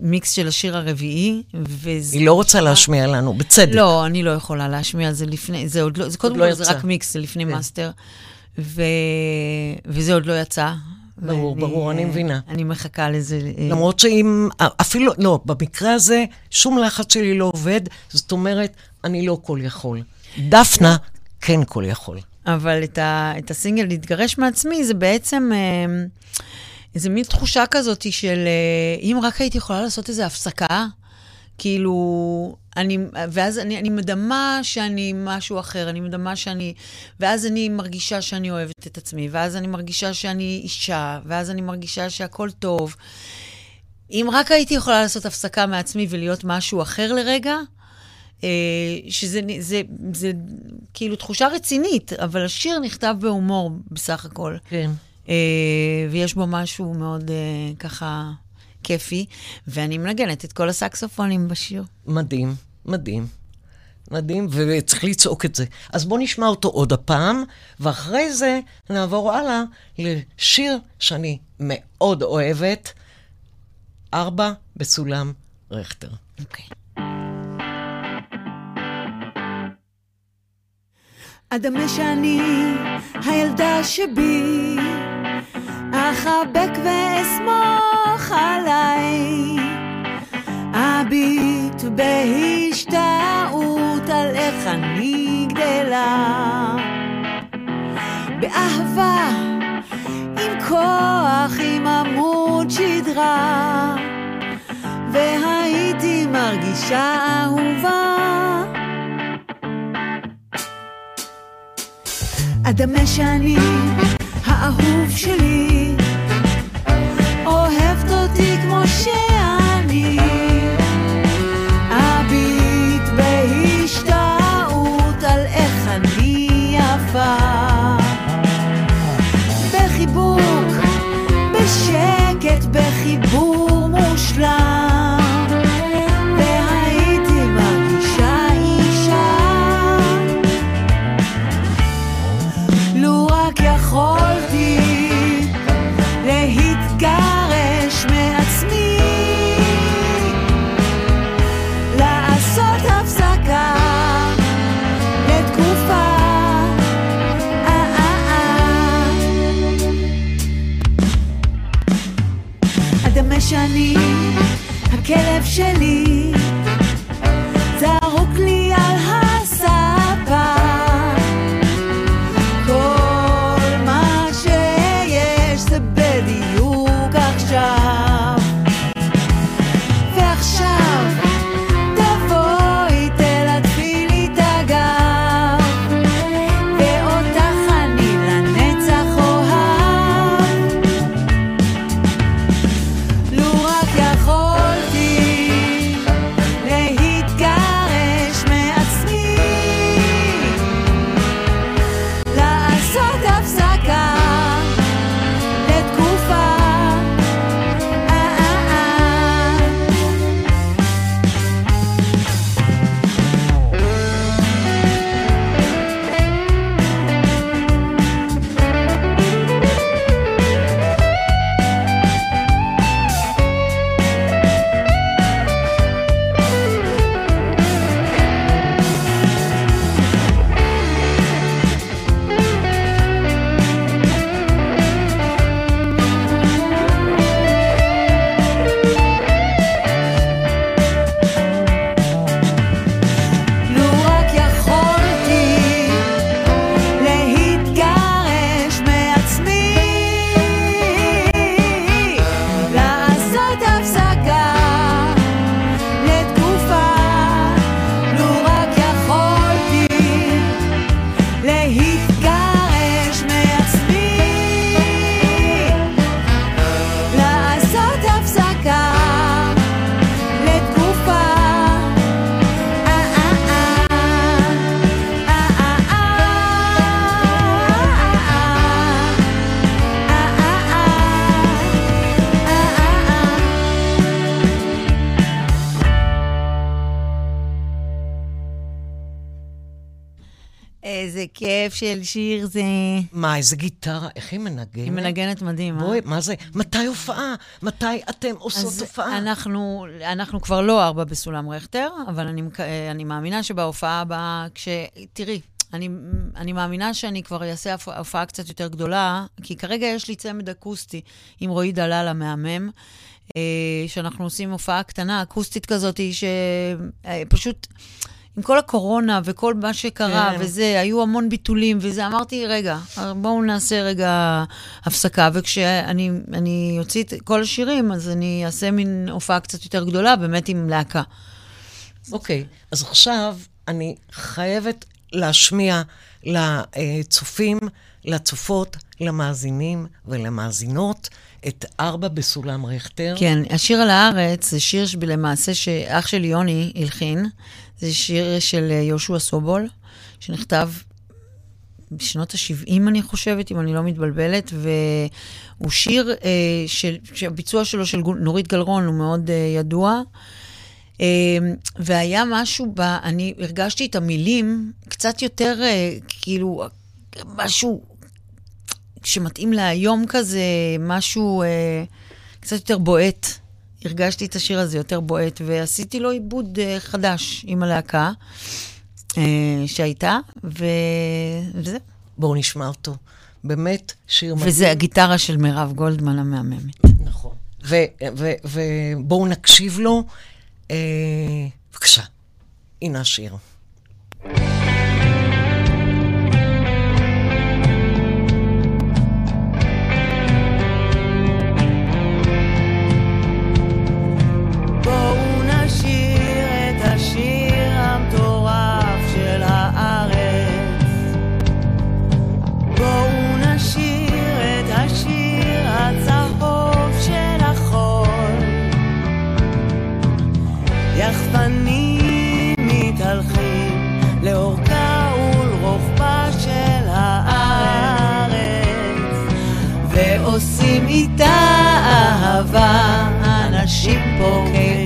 מיקס של השיר הרביעי, וזה... היא לא רוצה להשמיע לנו, בצדק. לא, אני לא יכולה להשמיע, זה לפני, זה עוד לא, זה קודם לא כל זה יצא. רק מיקס, זה לפני כן. מאסטר, ו... וזה עוד לא יצא. ברור, ואני, ברור, אני אה, מבינה. אני מחכה לזה. אה, למרות שאם, אפילו, לא, במקרה הזה, שום לחץ שלי לא עובד, זאת אומרת, אני לא כל יכול. דפנה כן כל יכול. אבל את, ה, את הסינגל להתגרש מעצמי, זה בעצם אה, איזה מין תחושה כזאת של אה, אם רק הייתי יכולה לעשות איזו הפסקה, כאילו, אני, ואז אני, אני מדמה שאני משהו אחר, אני מדמה שאני, ואז אני מרגישה שאני אוהבת את עצמי, ואז אני מרגישה שאני אישה, ואז אני מרגישה שהכל טוב. אם רק הייתי יכולה לעשות הפסקה מעצמי ולהיות משהו אחר לרגע, אה, שזה זה, זה, זה כאילו תחושה רצינית, אבל השיר נכתב בהומור בסך הכל. כן. אה, ויש בו משהו מאוד אה, ככה כיפי, ואני מנגנת את כל הסקסופונים בשיר. מדהים, מדהים. מדהים, וצריך לצעוק את זה. אז בואו נשמע אותו עוד הפעם, ואחרי זה נעבור הלאה לשיר שאני מאוד אוהבת, ארבע בסולם רכטר. אוקיי. אדמה שאני הילדה שבי, אחבק ואסמוך עליי. אביט בהשתאות על איך אני גדלה. באהבה, עם כוח, עם עמוד שדרה, והייתי מרגישה אהובה. אדמה שאני, האהוב שלי, אוהבת אותי כמו שאני. של שיר זה. מה, איזה גיטרה, איך היא מנגנת? היא מנגנת מדהים, אה? בואי, מה זה? מתי הופעה? מתי אתם עושות אז הופעה? אנחנו, אנחנו כבר לא ארבע בסולם רכטר, אבל אני, אה, אני מאמינה שבהופעה הבאה, כש... תראי, אני, אני מאמינה שאני כבר אעשה הופ- הופעה קצת יותר גדולה, כי כרגע יש לי צמד אקוסטי עם רועי דלל המהמם, אה, שאנחנו עושים הופעה קטנה, אקוסטית כזאת, שפשוט... עם כל הקורונה וכל מה שקרה כן. וזה, היו המון ביטולים וזה, אמרתי, רגע, בואו נעשה רגע הפסקה, וכשאני אני אוציא את כל השירים, אז אני אעשה מין הופעה קצת יותר גדולה, באמת עם להקה. אוקיי, אז עכשיו אני חייבת להשמיע לצופים, לצופות, למאזינים ולמאזינות את ארבע בסולם רכטר. כן, השיר על הארץ זה שיר שלמעשה שאח שלי יוני הלחין, זה שיר של אה, יהושע סובול, שנכתב בשנות ה-70, אני חושבת, אם אני לא מתבלבלת, והוא שיר אה, של, שהביצוע שלו של נורית גלרון הוא מאוד אה, ידוע. אה, והיה משהו ב... אני הרגשתי את המילים קצת יותר, אה, כאילו, משהו שמתאים להיום כזה, משהו אה, קצת יותר בועט. הרגשתי את השיר הזה יותר בועט, ועשיתי לו עיבוד אה, חדש עם הלהקה אה, שהייתה, ו... וזה. בואו נשמע אותו. באמת שיר מדהים. וזה הגיטרה של מירב גולדמן המהממת. נכון. ובואו נקשיב לו. אה, בבקשה, הנה השיר. אנשים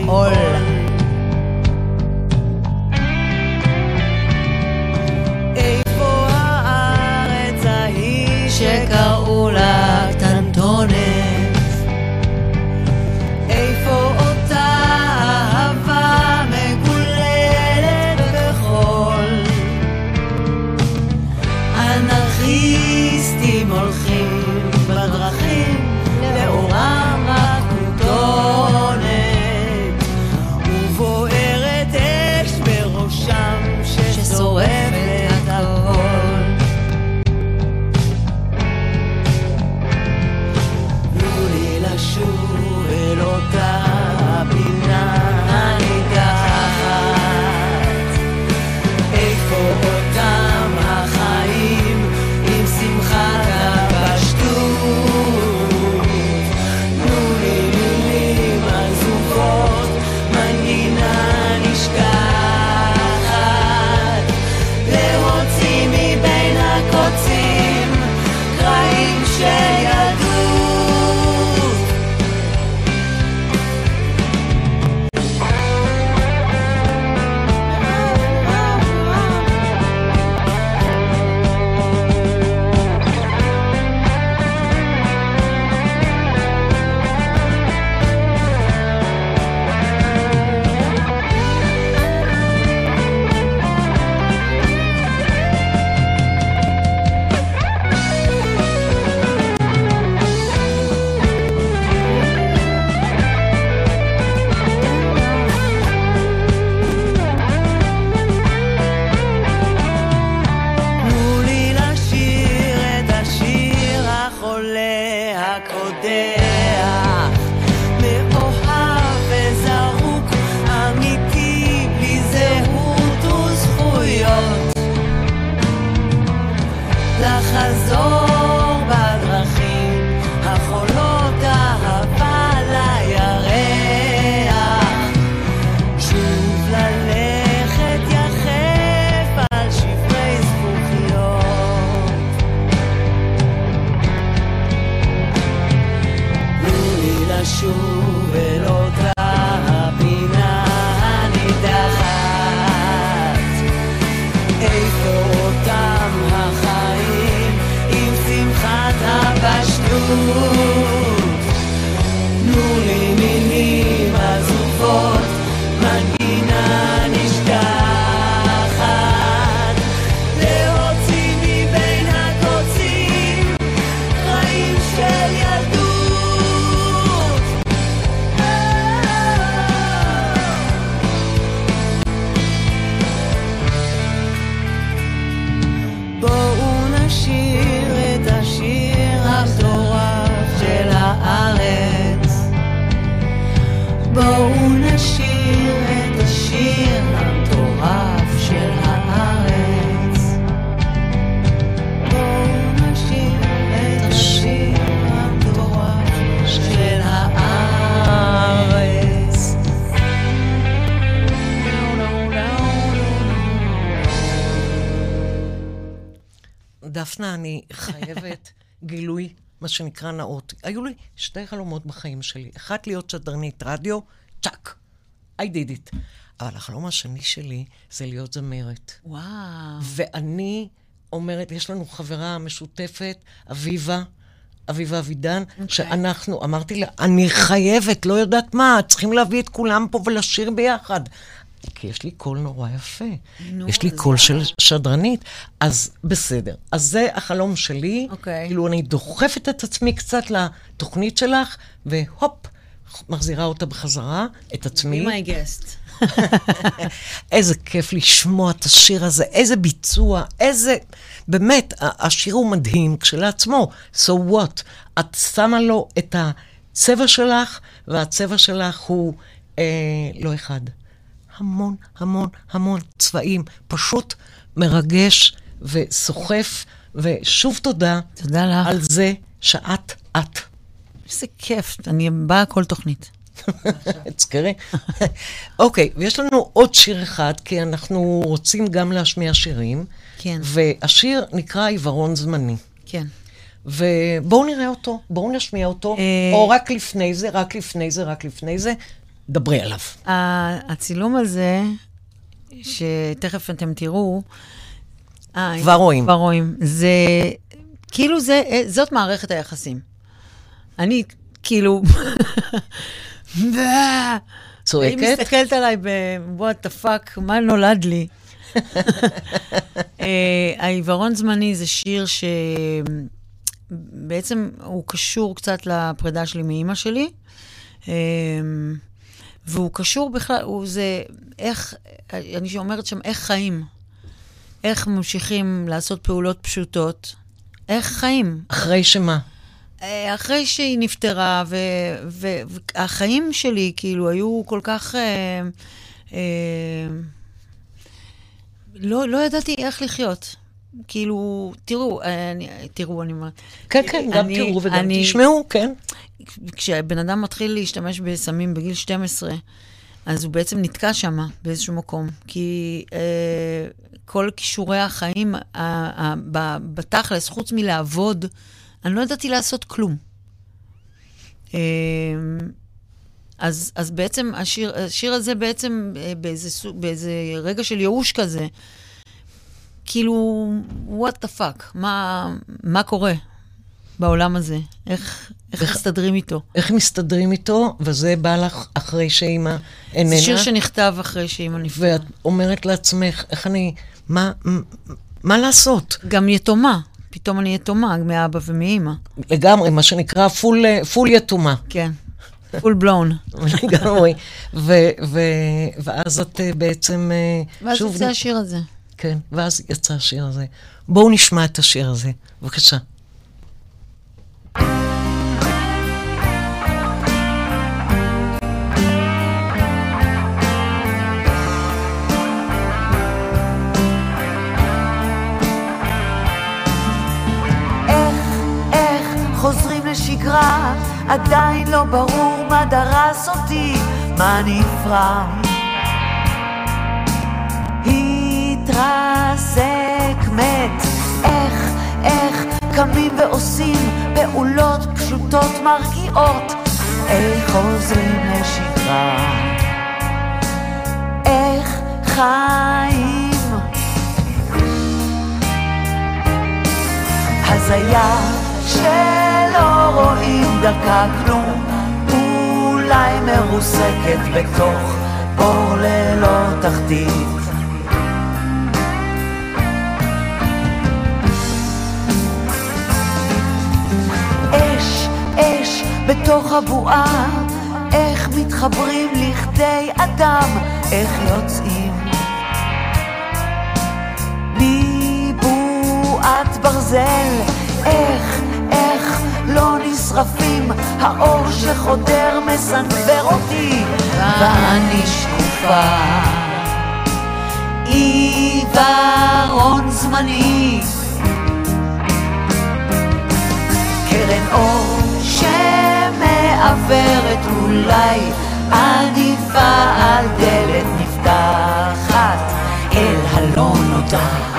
שנקרא נאות. היו לי שתי חלומות בחיים שלי. אחד, להיות שדרנית רדיו, check, I did it. אבל החלום השני שלי זה להיות זמרת. וואו. ואני אומרת, יש לנו חברה משותפת, אביבה, אביבה אבידן, okay. שאנחנו, אמרתי לה, אני חייבת, לא יודעת מה, צריכים להביא את כולם פה ולשיר ביחד. כי יש לי קול נורא יפה. נו, יש לי קול של שדרנית, אז בסדר. אז זה החלום שלי. אוקיי. כאילו, אני דוחפת את עצמי קצת לתוכנית שלך, והופ, מחזירה אותה בחזרה, את עצמי. be my guest. איזה כיף לשמוע את השיר הזה, איזה ביצוע, איזה... באמת, השיר הוא מדהים כשלעצמו. So what? את שמה לו את הצבע שלך, והצבע שלך הוא אה, לא אחד. המון, המון, המון צבעים. פשוט מרגש וסוחף, ושוב תודה תודה לך. על זה שאת את. איזה כיף, אני באה כל תוכנית. תזכרי. אוקיי, ויש לנו עוד שיר אחד, כי אנחנו רוצים גם להשמיע שירים. כן. והשיר נקרא עיוורון זמני. כן. ובואו נראה אותו, בואו נשמיע אותו, אה, או רק לפני זה, רק לפני זה, רק לפני זה, דברי עליו. הצילום הזה, שתכף אתם תראו, אה, כבר רואים. כבר רואים. זה, כאילו זה, אה, זאת מערכת היחסים. אני, כאילו, צועקת? היא מסתכלת עליי ב-what the fuck, מה נולד לי? אה, העיוורון זמני זה שיר שבעצם הוא קשור קצת לפרידה שלי מאימא שלי. והוא קשור בכלל, הוא זה איך, אני אומרת שם, איך חיים. איך ממשיכים לעשות פעולות פשוטות. איך חיים. אחרי שמה? אה, אחרי שהיא נפטרה, ו- ו- והחיים שלי, כאילו, היו כל כך... אה, אה, לא, לא ידעתי איך לחיות. כאילו, תראו, אני, תראו, אני אומרת... כן, כן, גם אני- תראו וגם אני- תשמעו, כן. כשבן אדם מתחיל להשתמש בסמים בגיל 12, אז הוא בעצם נתקע שם באיזשהו מקום. כי אה, כל כישורי החיים, ה- ה- ב- בתכלס, חוץ מלעבוד, אני לא ידעתי לעשות כלום. אה, אז, אז בעצם השיר, השיר הזה בעצם אה, באיזה, סוג- באיזה רגע של ייאוש כזה, כאילו, what the fuck, מה, מה קורה בעולם הזה? איך, איך איך- מסתדרים איתו? איך מסתדרים איתו, וזה בא לך אחרי שאימא איננה. זה שיר שנכתב אחרי שאימא נפטרה. ואת אומרת לעצמך, איך אני, מה, מה לעשות? גם יתומה. פתאום אני יתומה מאבא ומאימא. לגמרי, מה שנקרא full, full יתומה. כן. full blown. לגמרי. ו- ו- ואז את אה, בעצם, אה, ואז שוב, יוצא השיר הזה. כן, ואז יצא השיר הזה. בואו נשמע את השיר הזה, בבקשה. עדיין לא ברור מה דרס אותי, מה נפרם. התרסק מת, איך, איך קמים ועושים פעולות פשוטות מרגיעות, איך חוזרים לשגרה, איך חיים. הזיה שלא דרכה כלום, אולי מרוסקת בתוך אור ללא תחתית. בתוך הבועה, איך מתחברים לכדי אדם, איך יוצאים מבועת ברזל, איך, איך לא נשרפים, האור שחודר מסנוור אותי, ואני שקופה. עיוורון זמני קרן אור שמעוורת אולי עדיפה על דלת נפתחת אל הלא נודע.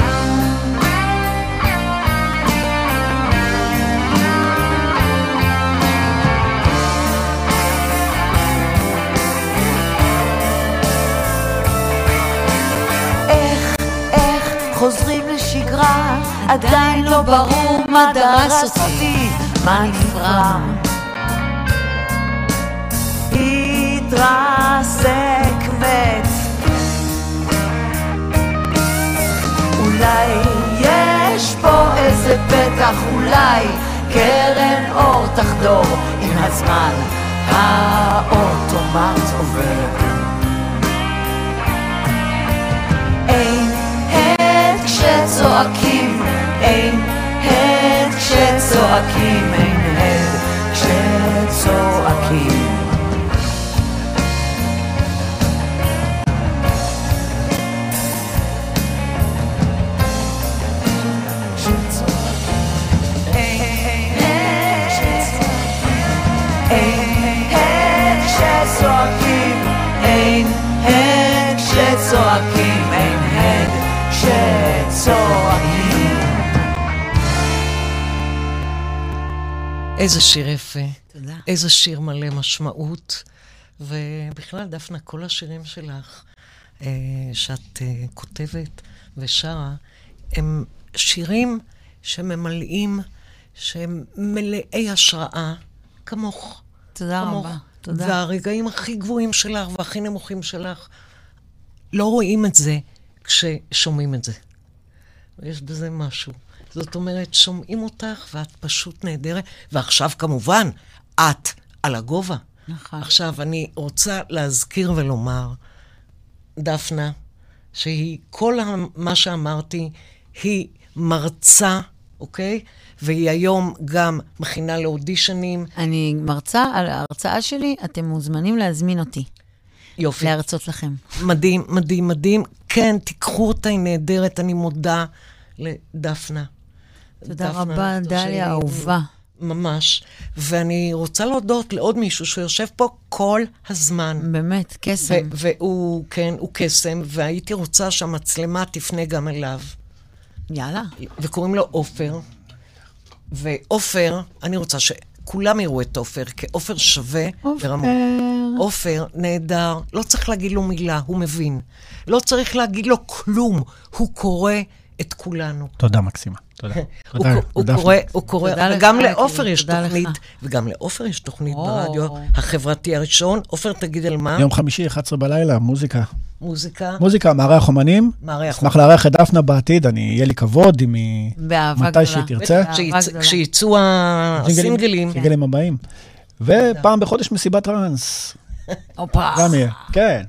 חוזרים לשגרה, עדיין לא ברור מה דרס אותי, מה נפרם. התרסק מת. אולי יש פה איזה פתח, אולי קרן אור תחדור עם הזמן, האוטומט עובר. אין הד כשצועקים, אין הד כשצועקים, אין הד כשצועקים. איזה שיר יפה. תודה. איזה שיר מלא משמעות. ובכלל, דפנה, כל השירים שלך, אה, שאת אה, כותבת ושרה, הם שירים שממלאים, שהם מלאי השראה, כמוך. תודה כמוך. רבה. תודה. והרגעים הכי גבוהים שלך והכי נמוכים שלך, לא רואים את זה כששומעים את זה. יש בזה משהו. זאת אומרת, שומעים אותך ואת פשוט נהדרת, ועכשיו כמובן, את על הגובה. נכון. עכשיו, אני רוצה להזכיר ולומר, דפנה, שהיא, כל מה שאמרתי, היא מרצה, אוקיי? והיא היום גם מכינה לאודישנים. אני מרצה על ההרצאה שלי, אתם מוזמנים להזמין אותי, יופי. להרצות לכם. מדהים, מדהים, מדהים. כן, תיקחו אותה, היא נהדרת, אני מודה לדפנה. תודה דפנה, רבה, דליה האהובה. ממש. ואני רוצה להודות לעוד מישהו שיושב פה כל הזמן. באמת, קסם. ו- והוא, כן, הוא קסם, והייתי רוצה שהמצלמה תפנה גם אליו. יאללה. וקוראים לו עופר. ועופר, אני רוצה שכולם יראו את עופר, כי עופר שווה ברמות. עופר נהדר, לא צריך להגיד לו מילה, הוא מבין. לא צריך להגיד לו כלום, הוא קורא את כולנו. תודה, מקסימה. תודה. הוא. קורא, יקירי, לעופר יש. תוכנית, וגם לעופר יש תוכנית. ברדיו החברתי הראשון. עופר, תגיד על מה? יום חמישי, 11 בלילה, מוזיקה. מוזיקה. מוזיקה, מארח אומנים. מארח אשמח לארח את דפנה בעתיד, אני, יהיה לי כבוד אם היא... באהבה מתי גדולה. שהיא תרצה. כשיצאו הסינגלים. הסינגלים הבאים. ופעם בחודש מסיבת טראנס, הופה. גם יהיה. כן.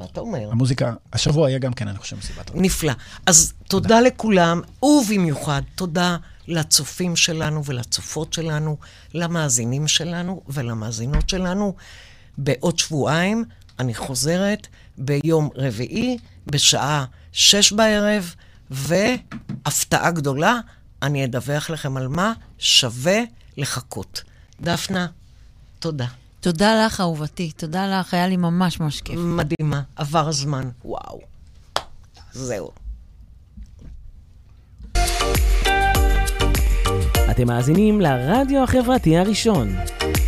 מה אתה אומר? המוזיקה, השבוע יהיה גם כן, אני חושב, מסיבת טראנס. נפלא. אז תודה לכולם, ובמיוחד תודה לצופים שלנו ולצופות שלנו, למאזינים שלנו ולמאזינות שלנו. בעוד שבועיים אני חוזרת ביום רביעי בשעה שש בערב, והפתעה גדולה, אני אדווח לכם על מה שווה לחכות. דפנה, תודה. תודה לך, אהובתי. תודה לך, היה לי ממש ממש כיף. מדהימה, עבר הזמן, וואו. זהו. אתם מאזינים לרדיו החברתי הראשון.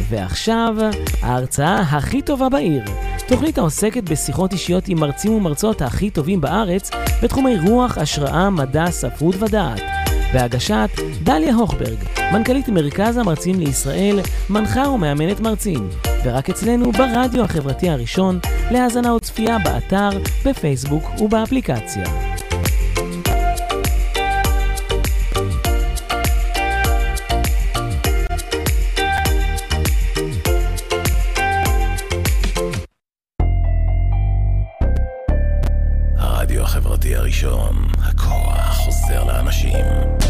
ועכשיו, ההרצאה הכי טובה בעיר. תוכנית העוסקת בשיחות אישיות עם מרצים ומרצות הכי טובים בארץ בתחומי רוח, השראה, מדע, ספרות ודעת. בהגשת דליה הוכברג, מנכ"לית מרכז המרצים לישראל, מנחה ומאמנת מרצים, ורק אצלנו ברדיו החברתי הראשון, להאזנה וצפייה באתר, בפייסבוק ובאפליקציה. הרדיו החברתי הראשון, הכוח חוזר לאנשים.